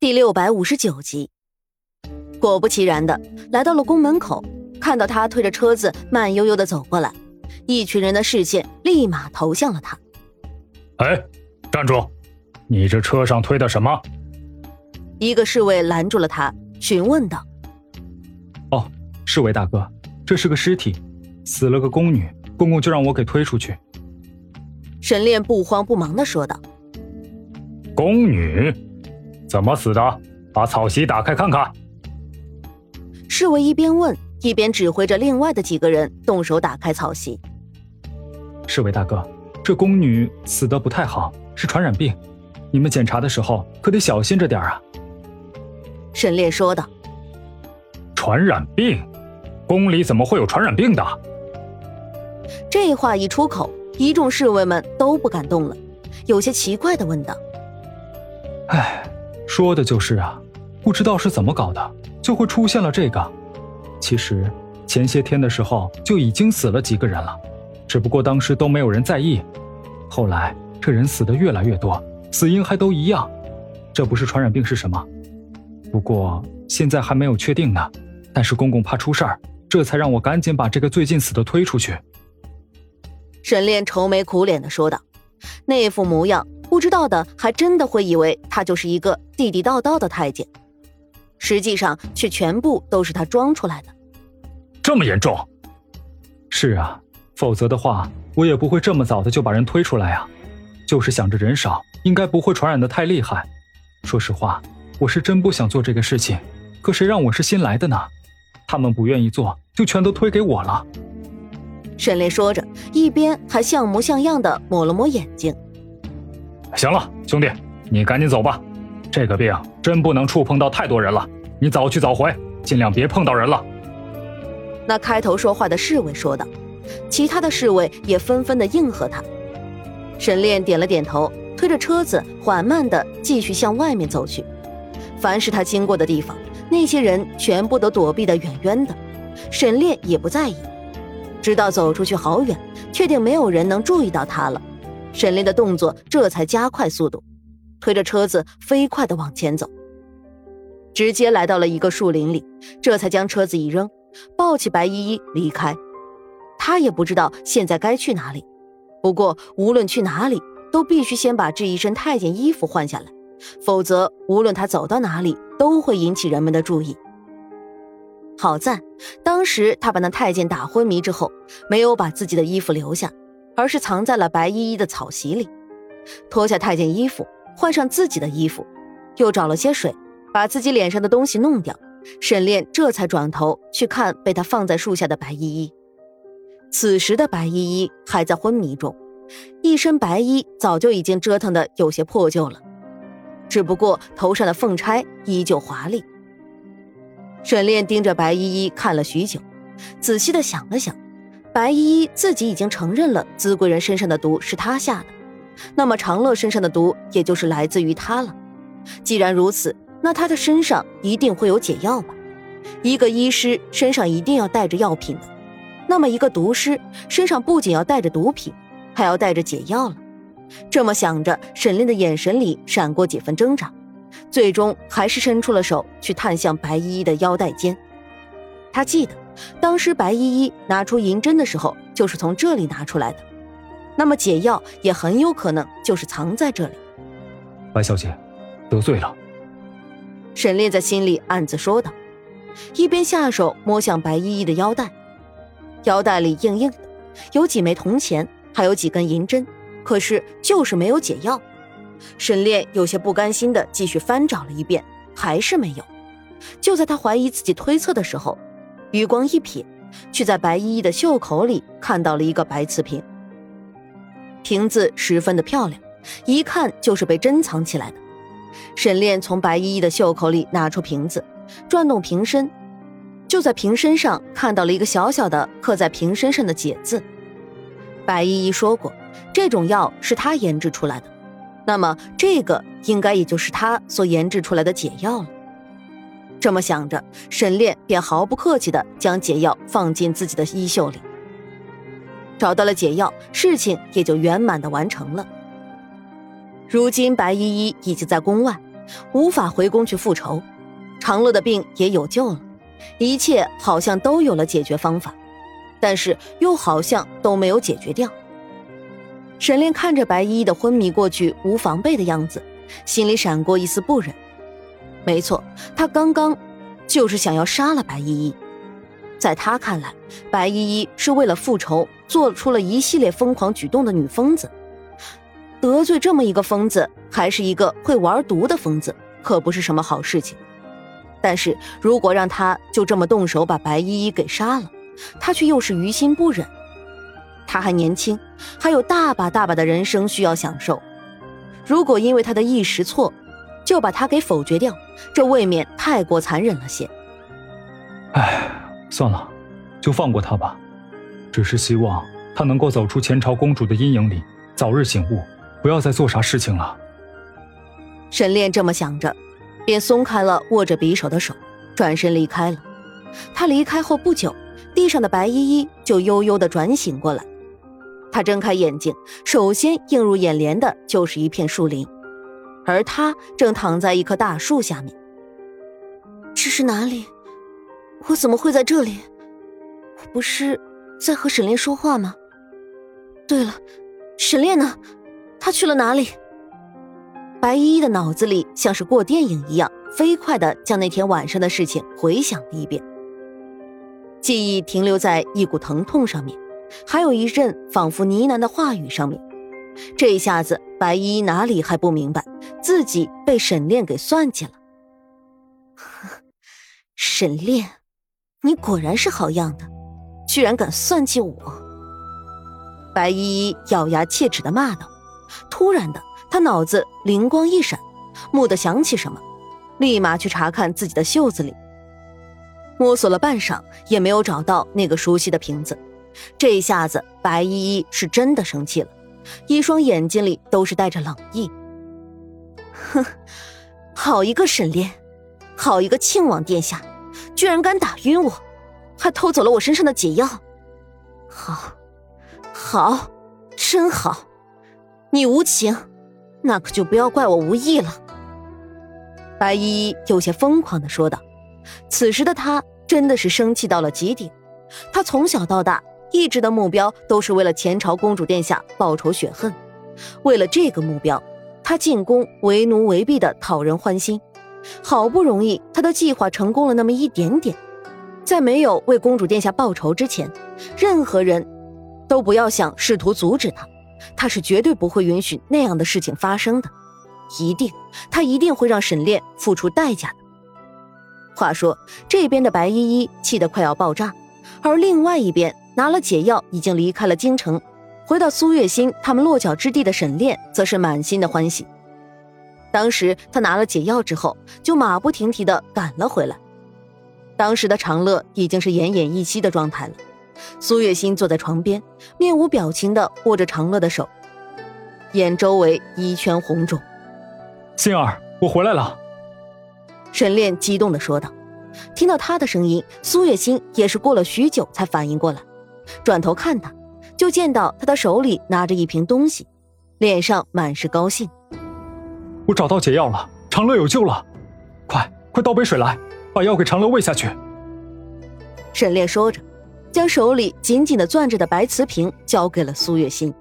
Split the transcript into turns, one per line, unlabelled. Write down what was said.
第六百五十九集，果不其然的来到了宫门口，看到他推着车子慢悠悠的走过来，一群人的视线立马投向了他。
哎，站住！你这车上推的什么？
一个侍卫拦住了他，询问道：“
哦，侍卫大哥，这是个尸体，死了个宫女，公公就让我给推出去。”
沈炼不慌不忙的说道：“
宫女。”怎么死的？把草席打开看看。
侍卫一边问，一边指挥着另外的几个人动手打开草席。
侍卫大哥，这宫女死的不太好，是传染病，你们检查的时候可得小心着点啊。
沈烈说道。
传染病？宫里怎么会有传染病的？
这话一出口，一众侍卫们都不敢动了，有些奇怪的问道：“
哎。”说的就是啊，不知道是怎么搞的，就会出现了这个。其实前些天的时候就已经死了几个人了，只不过当时都没有人在意。后来这人死的越来越多，死因还都一样，这不是传染病是什么？不过现在还没有确定呢。但是公公怕出事儿，这才让我赶紧把这个最近死的推出去。
沈炼愁眉苦脸的说道，那副模样。不知道的还真的会以为他就是一个地地道道的太监，实际上却全部都是他装出来的。
这么严重？
是啊，否则的话我也不会这么早的就把人推出来啊。就是想着人少，应该不会传染的太厉害。说实话，我是真不想做这个事情，可谁让我是新来的呢？他们不愿意做，就全都推给我了。
沈烈说着，一边还像模像样的抹了抹眼睛。
行了，兄弟，你赶紧走吧。这个病真不能触碰到太多人了，你早去早回，尽量别碰到人了。
那开头说话的侍卫说道，其他的侍卫也纷纷的应和他。沈炼点了点头，推着车子缓慢的继续向外面走去。凡是他经过的地方，那些人全部都躲避的远远的，沈炼也不在意。直到走出去好远，确定没有人能注意到他了。沈炼的动作这才加快速度，推着车子飞快的往前走，直接来到了一个树林里，这才将车子一扔，抱起白依依离开。他也不知道现在该去哪里，不过无论去哪里，都必须先把这一身太监衣服换下来，否则无论他走到哪里，都会引起人们的注意。好在当时他把那太监打昏迷之后，没有把自己的衣服留下。而是藏在了白依依的草席里，脱下太监衣服，换上自己的衣服，又找了些水，把自己脸上的东西弄掉。沈炼这才转头去看被他放在树下的白依依。此时的白依依还在昏迷中，一身白衣早就已经折腾的有些破旧了，只不过头上的凤钗依旧华丽。沈炼盯着白依依看了许久，仔细的想了想。白依依自己已经承认了资贵人身上的毒是他下的，那么长乐身上的毒也就是来自于他了。既然如此，那他的身上一定会有解药吧？一个医师身上一定要带着药品的，那么一个毒师身上不仅要带着毒品，还要带着解药了。这么想着，沈炼的眼神里闪过几分挣扎，最终还是伸出了手去探向白依依的腰带间。他记得。当时白依依拿出银针的时候，就是从这里拿出来的，那么解药也很有可能就是藏在这里。
白小姐，得罪了。
沈炼在心里暗自说道，一边下手摸向白依依的腰带，腰带里硬硬的，有几枚铜钱，还有几根银针，可是就是没有解药。沈炼有些不甘心的继续翻找了一遍，还是没有。就在他怀疑自己推测的时候。余光一瞥，却在白依依的袖口里看到了一个白瓷瓶。瓶子十分的漂亮，一看就是被珍藏起来的。沈炼从白依依的袖口里拿出瓶子，转动瓶身，就在瓶身上看到了一个小小的刻在瓶身上的“解”字。白依依说过，这种药是她研制出来的，那么这个应该也就是她所研制出来的解药了。这么想着，沈炼便毫不客气地将解药放进自己的衣袖里。找到了解药，事情也就圆满地完成了。如今白依依已经在宫外，无法回宫去复仇，长乐的病也有救了，一切好像都有了解决方法，但是又好像都没有解决掉。沈炼看着白依依的昏迷过去、无防备的样子，心里闪过一丝不忍。没错，他刚刚就是想要杀了白依依。在他看来，白依依是为了复仇，做出了一系列疯狂举动的女疯子。得罪这么一个疯子，还是一个会玩毒的疯子，可不是什么好事情。但是如果让他就这么动手把白依依给杀了，他却又是于心不忍。他还年轻，还有大把大把的人生需要享受。如果因为他的一时错，就把他给否决掉，这未免太过残忍了些。
唉，算了，就放过他吧。只是希望他能够走出前朝公主的阴影里，早日醒悟。不要再做啥事情了。
沈炼这么想着，便松开了握着匕首的手，转身离开了。他离开后不久，地上的白依依就悠悠的转醒过来。他睁开眼睛，首先映入眼帘的就是一片树林，而他正躺在一棵大树下面。这是哪里？我怎么会在这里？我不是在和沈炼说话吗？对了，沈炼呢？他去了哪里？白依依的脑子里像是过电影一样，飞快的将那天晚上的事情回想了一遍。记忆停留在一股疼痛上面，还有一阵仿佛呢喃的话语上面。这一下子，白依依哪里还不明白，自己被沈炼给算计了。沈炼，你果然是好样的，居然敢算计我！白依依咬牙切齿的骂道。突然的，他脑子灵光一闪，蓦地想起什么，立马去查看自己的袖子里。摸索了半晌，也没有找到那个熟悉的瓶子。这一下子，白依依是真的生气了，一双眼睛里都是带着冷意。哼，好一个沈炼，好一个庆王殿下，居然敢打晕我，还偷走了我身上的解药。好，好，真好。你无情，那可就不要怪我无义了。”白依依有些疯狂的说道。此时的她真的是生气到了极点。她从小到大一直的目标都是为了前朝公主殿下报仇雪恨。为了这个目标，她进宫为奴为婢的讨人欢心。好不容易，她的计划成功了那么一点点。在没有为公主殿下报仇之前，任何人都不要想试图阻止她。他是绝对不会允许那样的事情发生的，一定，他一定会让沈炼付出代价的。话说，这边的白依依气得快要爆炸，而另外一边拿了解药已经离开了京城，回到苏月心他们落脚之地的沈炼则是满心的欢喜。当时他拿了解药之后，就马不停蹄的赶了回来。当时的长乐已经是奄奄一息的状态了。苏月心坐在床边，面无表情的握着长乐的手，眼周围一圈红肿。
心儿，我回来了。
沈炼激动的说道。听到他的声音，苏月心也是过了许久才反应过来，转头看他，就见到他的手里拿着一瓶东西，脸上满是高兴。
我找到解药了，长乐有救了！快，快倒杯水来，把药给长乐喂下去。
沈炼说着。将手里紧紧的攥着的白瓷瓶交给了苏月心。